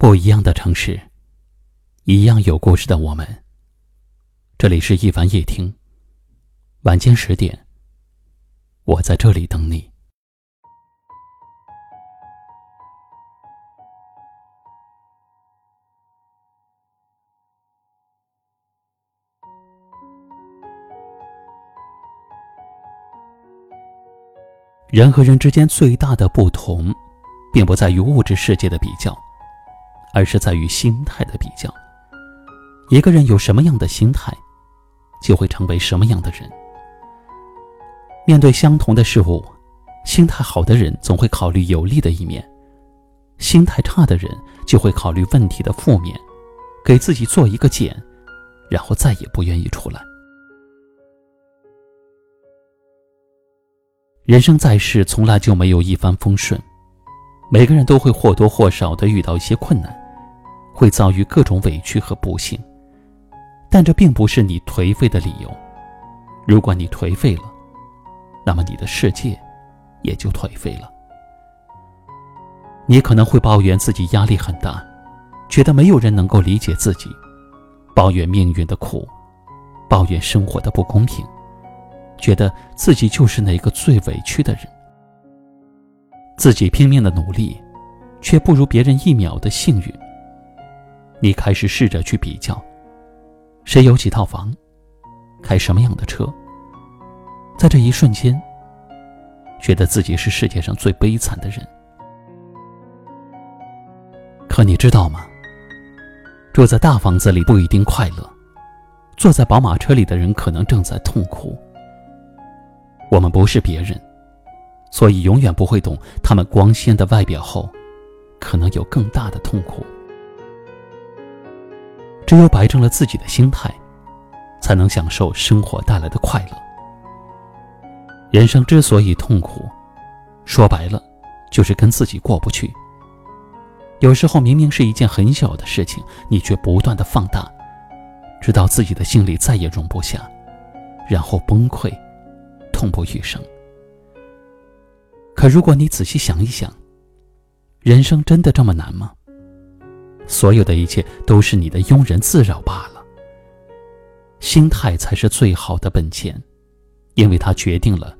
不一样的城市，一样有故事的我们。这里是一凡夜听，晚间十点，我在这里等你。人和人之间最大的不同，并不在于物质世界的比较。而是在于心态的比较。一个人有什么样的心态，就会成为什么样的人。面对相同的事物，心态好的人总会考虑有利的一面，心态差的人就会考虑问题的负面，给自己做一个茧，然后再也不愿意出来。人生在世，从来就没有一帆风顺。每个人都会或多或少的遇到一些困难，会遭遇各种委屈和不幸，但这并不是你颓废的理由。如果你颓废了，那么你的世界也就颓废了。你可能会抱怨自己压力很大，觉得没有人能够理解自己，抱怨命运的苦，抱怨生活的不公平，觉得自己就是那个最委屈的人。自己拼命的努力，却不如别人一秒的幸运。你开始试着去比较，谁有几套房，开什么样的车。在这一瞬间，觉得自己是世界上最悲惨的人。可你知道吗？住在大房子里不一定快乐，坐在宝马车里的人可能正在痛苦。我们不是别人。所以，永远不会懂他们光鲜的外表后，可能有更大的痛苦。只有摆正了自己的心态，才能享受生活带来的快乐。人生之所以痛苦，说白了，就是跟自己过不去。有时候明明是一件很小的事情，你却不断的放大，直到自己的心里再也容不下，然后崩溃，痛不欲生。可如果你仔细想一想，人生真的这么难吗？所有的一切都是你的庸人自扰罢了。心态才是最好的本钱，因为它决定了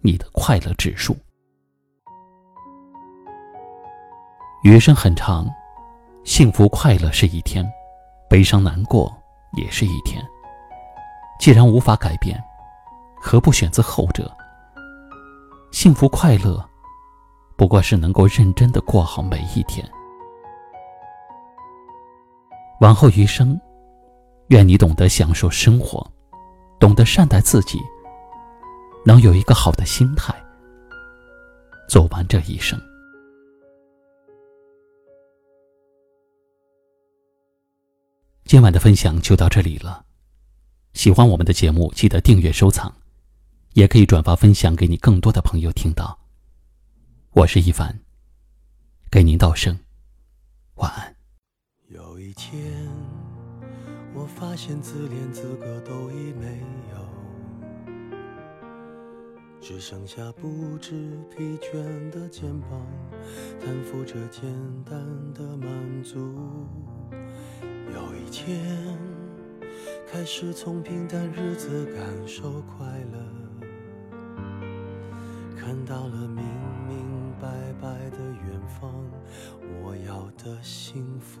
你的快乐指数。余生很长，幸福快乐是一天，悲伤难过也是一天。既然无法改变，何不选择后者？幸福快乐，不过是能够认真的过好每一天。往后余生，愿你懂得享受生活，懂得善待自己，能有一个好的心态，走完这一生。今晚的分享就到这里了，喜欢我们的节目，记得订阅收藏。也可以转发分享给你更多的朋友听到。我是一凡，给您道声晚安。有一天，我发现自怜资格都已没有，只剩下不知疲倦的肩膀，担负着简单的满足。有一天，开始从平淡日子感受快乐。看到了明明白白的远方，我要的幸福，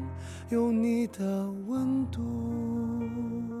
有你的温度。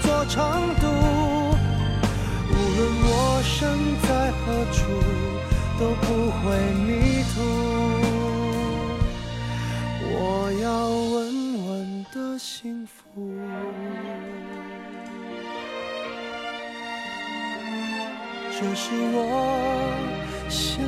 生命做长度。无论我身在何处，都不会迷途。我要稳稳的幸福。这是我想